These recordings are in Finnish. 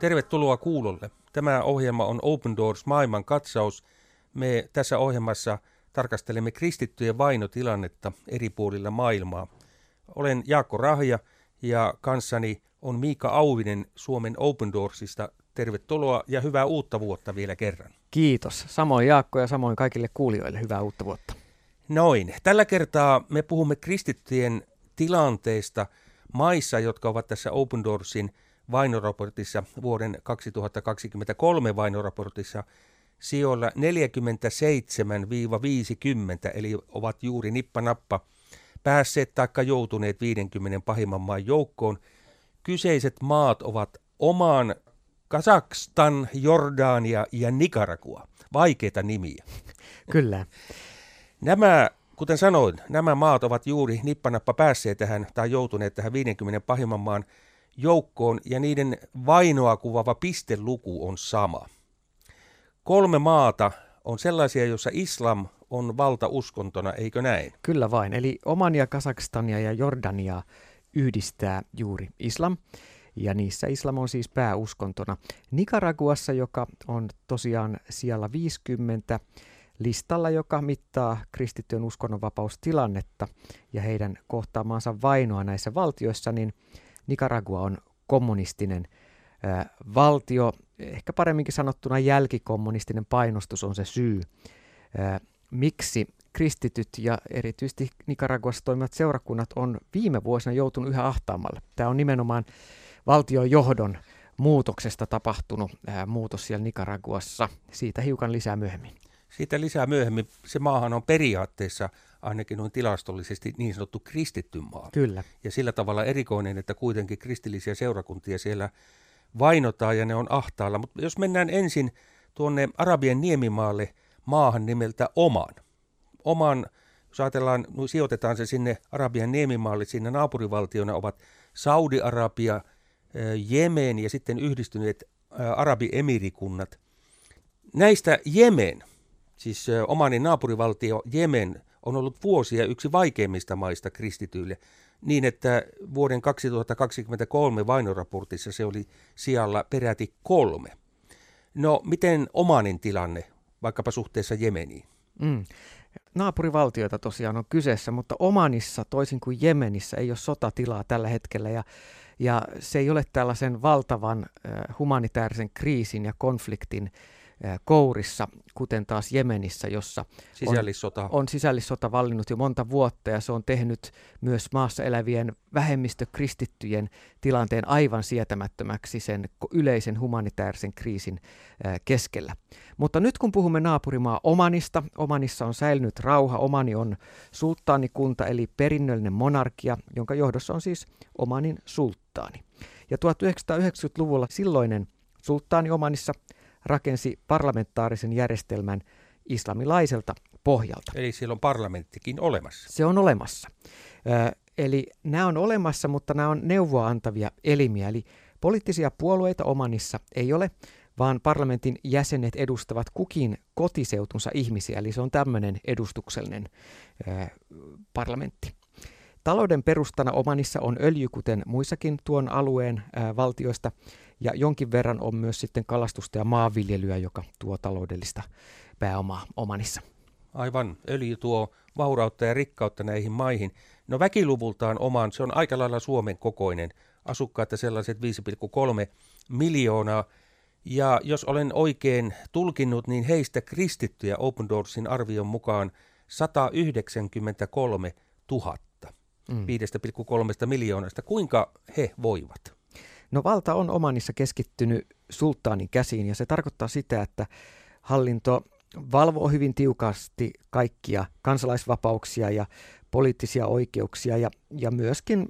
Tervetuloa kuulolle. Tämä ohjelma on Open Doors maailman katsaus. Me tässä ohjelmassa tarkastelemme kristittyjen vainotilannetta eri puolilla maailmaa. Olen Jaakko Rahja ja kanssani on Miika Auvinen Suomen Open Doorsista. Tervetuloa ja hyvää uutta vuotta vielä kerran. Kiitos. Samoin Jaakko ja samoin kaikille kuulijoille hyvää uutta vuotta. Noin. Tällä kertaa me puhumme kristittyjen tilanteesta maissa, jotka ovat tässä Open Doorsin vainoraportissa vuoden 2023 vainoraportissa sijoilla 47-50, eli ovat juuri nippanappa päässeet taikka joutuneet 50 pahimman maan joukkoon. Kyseiset maat ovat omaan Kazakstan, Jordania ja Nicaragua. Vaikeita nimiä. Kyllä. Nämä, kuten sanoin, nämä maat ovat juuri nippanappa päässeet tähän tai joutuneet tähän 50 pahimman maan joukkoon ja niiden vainoa kuvaava pisteluku on sama. Kolme maata on sellaisia, joissa islam on valtauskontona, eikö näin? Kyllä vain. Eli Omania, Kasakstania ja Jordania yhdistää juuri islam. Ja niissä islam on siis pääuskontona. Nicaraguassa, joka on tosiaan siellä 50 listalla, joka mittaa kristittyjen uskonnonvapaustilannetta ja heidän kohtaamaansa vainoa näissä valtioissa, niin Nicaragua on kommunistinen ää, valtio, ehkä paremminkin sanottuna jälkikommunistinen painostus on se syy, ää, miksi kristityt ja erityisesti Nicaraguassa toimivat seurakunnat on viime vuosina joutunut yhä ahtaammalle. Tämä on nimenomaan valtion johdon muutoksesta tapahtunut ää, muutos siellä Nicaraguassa. Siitä hiukan lisää myöhemmin. Siitä lisää myöhemmin. Se maahan on periaatteessa ainakin noin tilastollisesti niin sanottu kristitty maa. Kyllä. Ja sillä tavalla erikoinen, että kuitenkin kristillisiä seurakuntia siellä vainotaan ja ne on ahtaalla. Mutta jos mennään ensin tuonne Arabian niemimaalle maahan nimeltä Oman. Oman, jos ajatellaan, no sijoitetaan se sinne Arabian niemimaalle, siinä naapurivaltiona ovat Saudi-Arabia, Jemen ja sitten yhdistyneet Arabi-emirikunnat. Näistä Jemen, siis Omanin naapurivaltio Jemen, on ollut vuosia yksi vaikeimmista maista kristityille, niin että vuoden 2023 vainoraportissa se oli sijalla peräti kolme. No, miten Omanin tilanne, vaikkapa suhteessa Jemeniin? Mm. Naapurivaltioita tosiaan on kyseessä, mutta Omanissa, toisin kuin Jemenissä, ei ole sotatilaa tällä hetkellä ja, ja se ei ole tällaisen valtavan äh, humanitaarisen kriisin ja konfliktin kourissa, kuten taas Jemenissä, jossa sisällissota. On, on sisällissota vallinnut jo monta vuotta ja se on tehnyt myös maassa elävien vähemmistökristittyjen tilanteen aivan sietämättömäksi sen yleisen humanitaarisen kriisin keskellä. Mutta nyt kun puhumme naapurimaa Omanista, Omanissa on säilynyt rauha. Omani on sulttaanikunta eli perinnöllinen monarkia, jonka johdossa on siis Omanin sulttaani. Ja 1990-luvulla silloinen sulttaani Omanissa – rakensi parlamentaarisen järjestelmän islamilaiselta pohjalta. Eli siellä on parlamenttikin olemassa. Se on olemassa. Ö, eli nämä on olemassa, mutta nämä on neuvoa antavia elimiä. Eli poliittisia puolueita Omanissa ei ole, vaan parlamentin jäsenet edustavat kukin kotiseutunsa ihmisiä, eli se on tämmöinen edustuksellinen ö, parlamentti. Talouden perustana Omanissa on öljy, kuten muissakin tuon alueen ä, valtioista, ja jonkin verran on myös sitten kalastusta ja maanviljelyä, joka tuo taloudellista pääomaa Omanissa. Aivan, öljy tuo vaurautta ja rikkautta näihin maihin. No väkiluvultaan oman, se on aika lailla Suomen kokoinen. Asukkaita sellaiset 5,3 miljoonaa. Ja jos olen oikein tulkinnut, niin heistä kristittyjä Open Doorsin arvion mukaan 193 000 mm. 5,3 miljoonasta. Kuinka he voivat? No valta on Omanissa keskittynyt sulttaanin käsiin ja se tarkoittaa sitä, että hallinto valvoo hyvin tiukasti kaikkia kansalaisvapauksia ja poliittisia oikeuksia ja, ja myöskin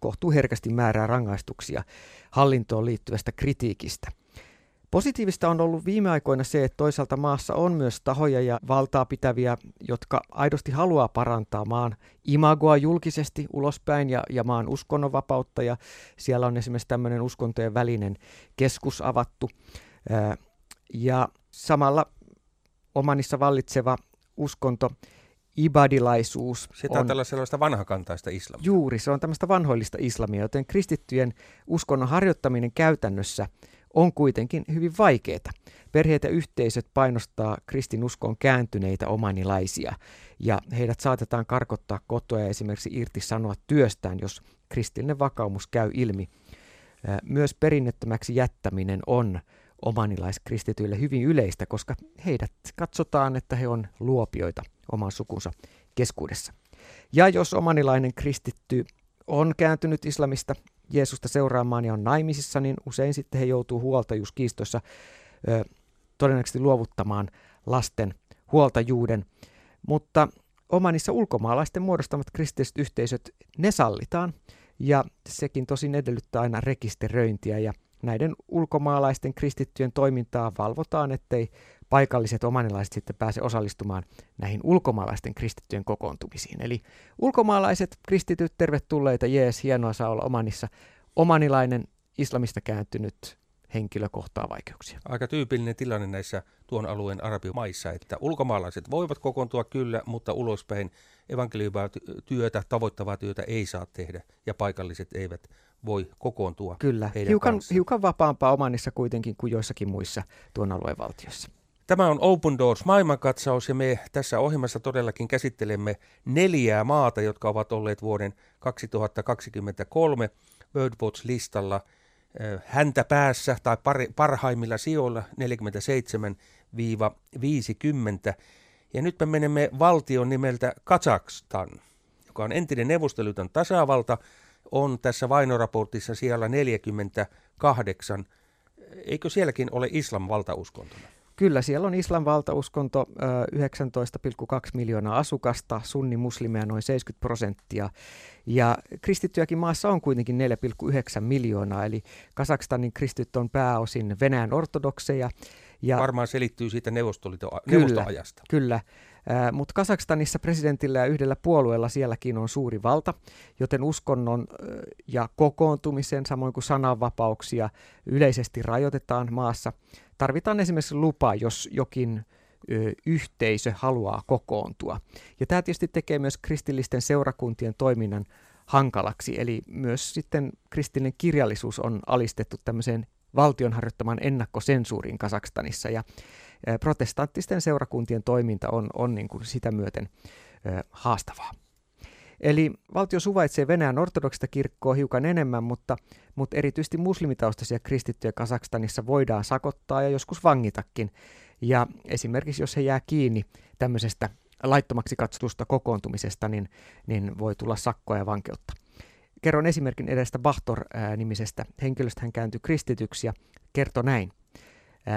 kohtuuherkästi määrää rangaistuksia hallintoon liittyvästä kritiikistä. Positiivista on ollut viime aikoina se, että toisaalta maassa on myös tahoja ja valtaa pitäviä, jotka aidosti haluaa parantaa maan imagoa julkisesti ulospäin ja, ja maan uskonnonvapautta. Ja siellä on esimerkiksi tämmöinen uskontojen välinen keskus avattu. Ja samalla omanissa vallitseva uskonto ibadilaisuus. Se on tällä sellaista vanhakantaista islamia. Juuri, se on tämmöistä vanhoillista islamia, joten kristittyjen uskonnon harjoittaminen käytännössä on kuitenkin hyvin vaikeaa. Perheet ja yhteisöt painostaa kristinuskoon kääntyneitä omanilaisia ja heidät saatetaan karkottaa kotoa ja esimerkiksi irti sanoa työstään, jos kristillinen vakaumus käy ilmi. Myös perinnettömäksi jättäminen on omanilaiskristityille hyvin yleistä, koska heidät katsotaan, että he on luopioita oman sukunsa keskuudessa. Ja jos omanilainen kristitty on kääntynyt islamista Jeesusta seuraamaan ja on naimisissa, niin usein sitten he joutuu huoltajuuskiistossa ö, todennäköisesti luovuttamaan lasten huoltajuuden. Mutta omanissa ulkomaalaisten muodostamat kristilliset yhteisöt, ne sallitaan, ja sekin tosin edellyttää aina rekisteröintiä, ja näiden ulkomaalaisten kristittyjen toimintaa valvotaan, ettei paikalliset omanilaiset sitten pääse osallistumaan näihin ulkomaalaisten kristittyjen kokoontumisiin. Eli ulkomaalaiset kristityt, tervetulleita, jees, hienoa saa olla omanissa. Omanilainen islamista kääntynyt henkilö kohtaa vaikeuksia. Aika tyypillinen tilanne näissä tuon alueen arabimaissa, että ulkomaalaiset voivat kokoontua kyllä, mutta ulospäin evankeliumaa-työtä, tavoittavaa työtä ei saa tehdä ja paikalliset eivät voi kokoontua Kyllä, hiukan, hiukan vapaampaa omanissa kuitenkin kuin joissakin muissa tuon alueen valtiossa. Tämä on Open Doors maailmankatsaus ja me tässä ohjelmassa todellakin käsittelemme neljää maata, jotka ovat olleet vuoden 2023 World Watch-listalla häntä päässä tai parhaimmilla sijoilla 47-50. Ja nyt me menemme valtion nimeltä Kazakstan, joka on entinen Neuvostoliiton tasavalta, on tässä vainoraportissa siellä 48. Eikö sielläkin ole islam valtauskontona? Kyllä, siellä on islam valtauskonto 19,2 miljoonaa asukasta, sunni muslimeja noin 70 prosenttia. Ja kristittyjäkin maassa on kuitenkin 4,9 miljoonaa, eli Kasakstanin kristityt on pääosin Venäjän ortodokseja. Ja Varmaan selittyy siitä neuvostoajasta. Kyllä, mutta Kasakstanissa presidentillä ja yhdellä puolueella sielläkin on suuri valta, joten uskonnon ja kokoontumisen, samoin kuin sananvapauksia, yleisesti rajoitetaan maassa. Tarvitaan esimerkiksi lupa, jos jokin yhteisö haluaa kokoontua. Ja tämä tietysti tekee myös kristillisten seurakuntien toiminnan hankalaksi, eli myös sitten kristillinen kirjallisuus on alistettu tämmöiseen valtion harjoittamaan ennakkosensuuriin Kasakstanissa, ja protestanttisten seurakuntien toiminta on, on niin kuin sitä myöten haastavaa. Eli valtio suvaitsee Venäjän ortodoksista kirkkoa hiukan enemmän, mutta, mutta erityisesti muslimitaustaisia kristittyjä Kasakstanissa voidaan sakottaa ja joskus vangitakin. Ja esimerkiksi jos he jää kiinni tämmöisestä laittomaksi katsotusta kokoontumisesta, niin, niin voi tulla sakkoa ja vankeutta. Kerron esimerkin edestä Bahtor-nimisestä henkilöstä. Hän kääntyi kristityksi ja kertoi näin.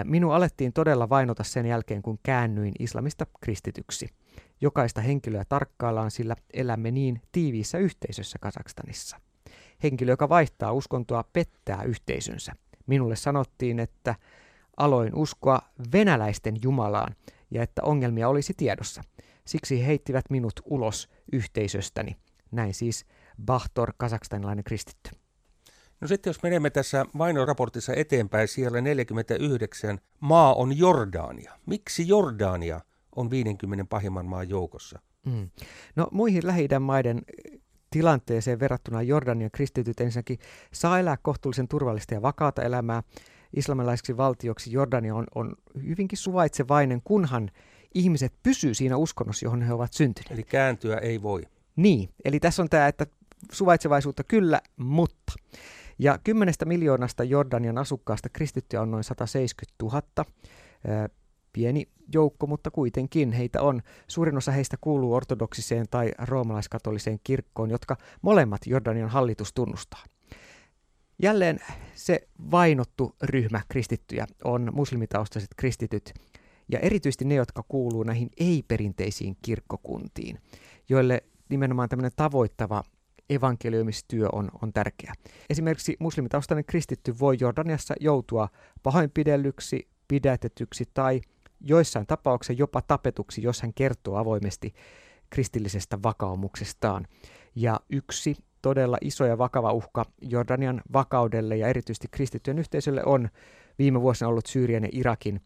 Minun alettiin todella vainota sen jälkeen, kun käännyin islamista kristityksi. Jokaista henkilöä tarkkaillaan, sillä elämme niin tiiviissä yhteisössä Kazakstanissa. Henkilö, joka vaihtaa uskontoa, pettää yhteisönsä. Minulle sanottiin, että aloin uskoa venäläisten Jumalaan ja että ongelmia olisi tiedossa. Siksi he heittivät minut ulos yhteisöstäni. Näin siis Bahtor, kazakstanilainen kristitty. No sitten jos menemme tässä vainoraportissa eteenpäin, siellä 49 maa on Jordania. Miksi Jordania on 50 pahimman maan joukossa? Mm. No muihin lähi maiden tilanteeseen verrattuna Jordanian kristityt ensinnäkin saa elää kohtuullisen turvallista ja vakaata elämää. Islamilaiseksi valtioksi Jordania on, on hyvinkin suvaitsevainen, kunhan ihmiset pysyy siinä uskonnossa, johon he ovat syntyneet. Eli kääntyä ei voi. Niin, eli tässä on tämä, että suvaitsevaisuutta kyllä, mutta. Ja kymmenestä miljoonasta Jordanian asukkaasta kristittyjä on noin 170 000. Pieni joukko, mutta kuitenkin heitä on. Suurin osa heistä kuuluu ortodoksiseen tai roomalaiskatoliseen kirkkoon, jotka molemmat Jordanian hallitus tunnustaa. Jälleen se vainottu ryhmä kristittyjä on muslimitaustaiset kristityt, ja erityisesti ne, jotka kuuluu näihin ei-perinteisiin kirkkokuntiin, joille nimenomaan tämmöinen tavoittava evankeliumistyö on, on tärkeä. Esimerkiksi muslimitaustainen kristitty voi Jordaniassa joutua pahoinpidellyksi, pidätetyksi tai joissain tapauksissa jopa tapetuksi, jos hän kertoo avoimesti kristillisestä vakaumuksestaan. Ja yksi todella iso ja vakava uhka Jordanian vakaudelle ja erityisesti kristittyjen yhteisölle on viime vuosina ollut Syyrian ja Irakin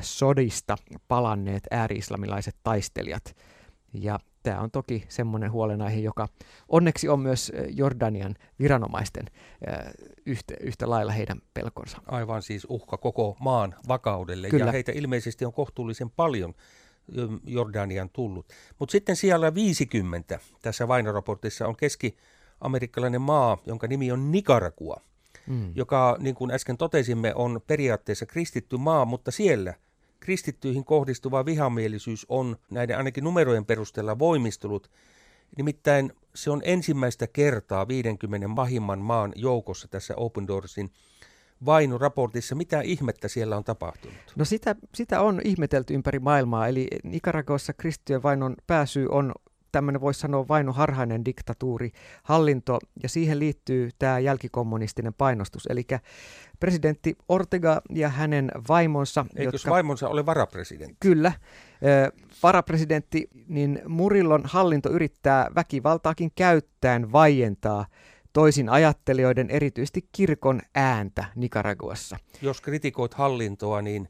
sodista palanneet ääri-islamilaiset taistelijat. Ja tämä on toki semmoinen huolenaihe, joka onneksi on myös Jordanian viranomaisten yhtä, yhtä lailla heidän pelkonsa. Aivan siis uhka koko maan vakaudelle Kyllä. ja heitä ilmeisesti on kohtuullisen paljon Jordanian tullut. Mutta sitten siellä 50 tässä vainoraportissa on keski-amerikkalainen maa, jonka nimi on Nicaragua, mm. joka niin kuin äsken totesimme on periaatteessa kristitty maa, mutta siellä – kristittyihin kohdistuva vihamielisyys on näiden ainakin numerojen perusteella voimistunut. Nimittäin se on ensimmäistä kertaa 50 mahimman maan joukossa tässä Open Doorsin vainuraportissa. Mitä ihmettä siellä on tapahtunut? No sitä, sitä on ihmetelty ympäri maailmaa, eli Nicaraguassa kristittyjen vainon pääsy on tämmöinen voisi sanoa vainoharhainen diktatuuri, hallinto, ja siihen liittyy tämä jälkikommunistinen painostus. Eli presidentti Ortega ja hänen vaimonsa... Eikö jotka, vaimonsa ole varapresidentti? Kyllä. Varapresidentti, niin Murillon hallinto yrittää väkivaltaakin käyttäen vaientaa toisin ajattelijoiden, erityisesti kirkon ääntä Nicaraguassa. Jos kritikoit hallintoa, niin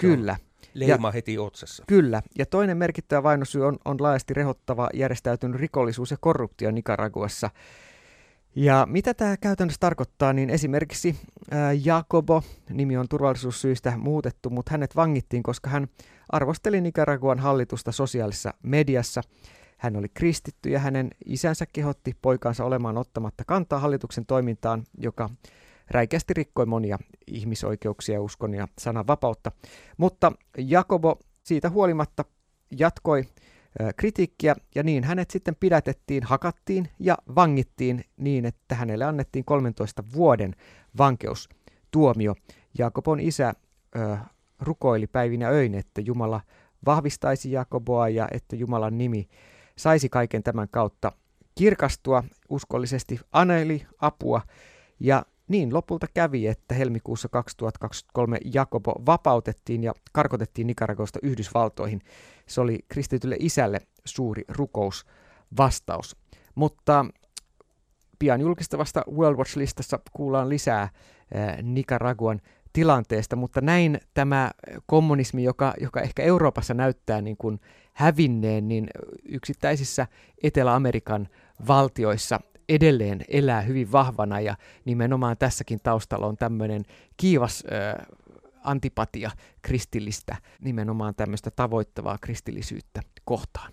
Kyllä leima ja, heti otsassa. Kyllä, ja toinen merkittävä vainosyy on, on laajasti rehottava järjestäytynyt rikollisuus ja korruptio Nicaraguassa. Ja mitä tämä käytännössä tarkoittaa, niin esimerkiksi ää, Jacobo, nimi on turvallisuussyistä muutettu, mutta hänet vangittiin, koska hän arvosteli Nicaraguan hallitusta sosiaalisessa mediassa. Hän oli kristitty ja hänen isänsä kehotti poikaansa olemaan ottamatta kantaa hallituksen toimintaan, joka räikeästi rikkoi monia ihmisoikeuksia, uskon ja sananvapautta. Mutta Jakobo siitä huolimatta jatkoi kritiikkiä ja niin hänet sitten pidätettiin, hakattiin ja vangittiin niin, että hänelle annettiin 13 vuoden vankeustuomio. Jakobon isä ö, rukoili päivinä öin, että Jumala vahvistaisi Jakoboa ja että Jumalan nimi saisi kaiken tämän kautta kirkastua uskollisesti, aneli apua ja niin lopulta kävi, että helmikuussa 2023 Jakobo vapautettiin ja karkotettiin Nicaragosta Yhdysvaltoihin. Se oli kristitylle isälle suuri rukous vastaus. Mutta pian julkistavasta World Watch-listassa kuullaan lisää Nicaraguan tilanteesta, mutta näin tämä kommunismi, joka, joka ehkä Euroopassa näyttää niin kuin hävinneen, niin yksittäisissä Etelä-Amerikan valtioissa edelleen elää hyvin vahvana ja nimenomaan tässäkin taustalla on tämmöinen kiivas ö, antipatia kristillistä, nimenomaan tämmöistä tavoittavaa kristillisyyttä kohtaan.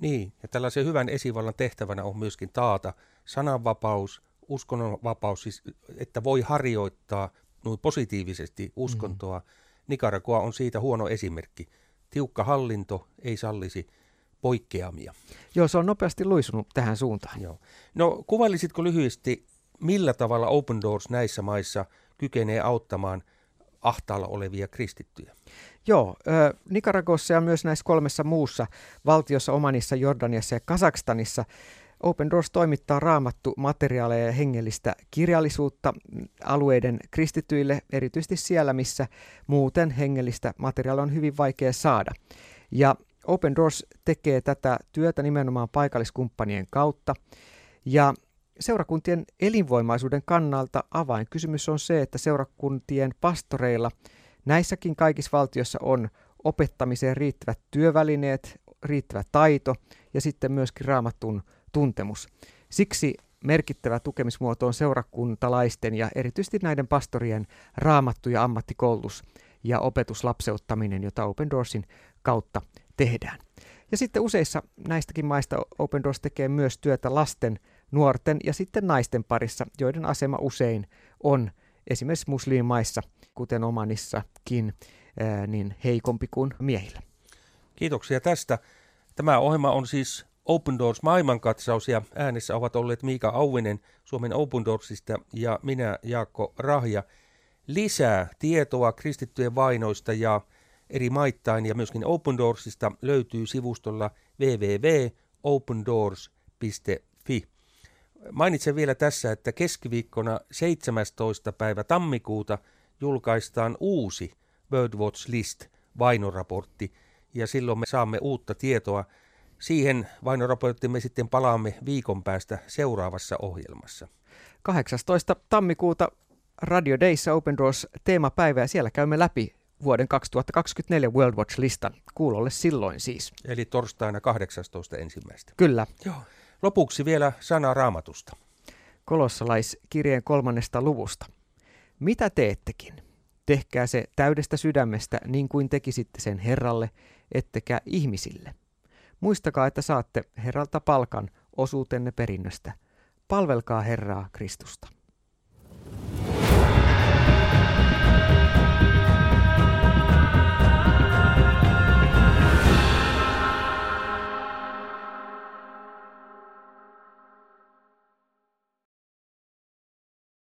Niin, ja tällaisen hyvän esivallan tehtävänä on myöskin taata sananvapaus, uskonnonvapaus, siis että voi harjoittaa noin positiivisesti uskontoa. Mm. Nicaragua on siitä huono esimerkki. Tiukka hallinto ei sallisi poikkeamia. Joo, se on nopeasti luisunut tähän suuntaan. Joo. No kuvailisitko lyhyesti, millä tavalla Open Doors näissä maissa kykenee auttamaan ahtaalla olevia kristittyjä? Joo, äh, Nicaragossa ja myös näissä kolmessa muussa valtiossa, Omanissa, Jordaniassa ja Kazakstanissa Open Doors toimittaa raamattu materiaaleja ja hengellistä kirjallisuutta alueiden kristityille, erityisesti siellä, missä muuten hengellistä materiaalia on hyvin vaikea saada. Ja Open Doors tekee tätä työtä nimenomaan paikalliskumppanien kautta. Ja seurakuntien elinvoimaisuuden kannalta avainkysymys on se, että seurakuntien pastoreilla näissäkin kaikissa valtioissa on opettamiseen riittävät työvälineet, riittävä taito ja sitten myöskin raamatun tuntemus. Siksi merkittävä tukemismuoto on seurakuntalaisten ja erityisesti näiden pastorien raamattu- ja ammattikoulutus ja opetuslapseuttaminen, jota Open Doorsin kautta tehdään. Ja sitten useissa näistäkin maista Open Doors tekee myös työtä lasten, nuorten ja sitten naisten parissa, joiden asema usein on esimerkiksi muslimimaissa, kuten Omanissakin, niin heikompi kuin miehillä. Kiitoksia tästä. Tämä ohjelma on siis Open Doors maailmankatsaus ja äänessä ovat olleet Miika Auvinen Suomen Open Doorsista ja minä Jaakko Rahja. Lisää tietoa kristittyjen vainoista ja eri maittain ja myöskin Open Doorsista löytyy sivustolla www.opendoors.fi. Mainitsen vielä tässä, että keskiviikkona 17. päivä tammikuuta julkaistaan uusi Birdwatch List vainoraportti ja silloin me saamme uutta tietoa. Siihen vainoraporttiin me sitten palaamme viikon päästä seuraavassa ohjelmassa. 18. tammikuuta Radio Dayssa Open Doors teemapäivä ja siellä käymme läpi vuoden 2024 World Watch-listan. Kuulolle silloin siis. Eli torstaina 18. ensimmäistä. Kyllä. Joo. Lopuksi vielä sana raamatusta. Kolossalaiskirjeen kolmannesta luvusta. Mitä teettekin? Tehkää se täydestä sydämestä niin kuin tekisitte sen Herralle, ettekä ihmisille. Muistakaa, että saatte Herralta palkan osuutenne perinnöstä. Palvelkaa Herraa Kristusta.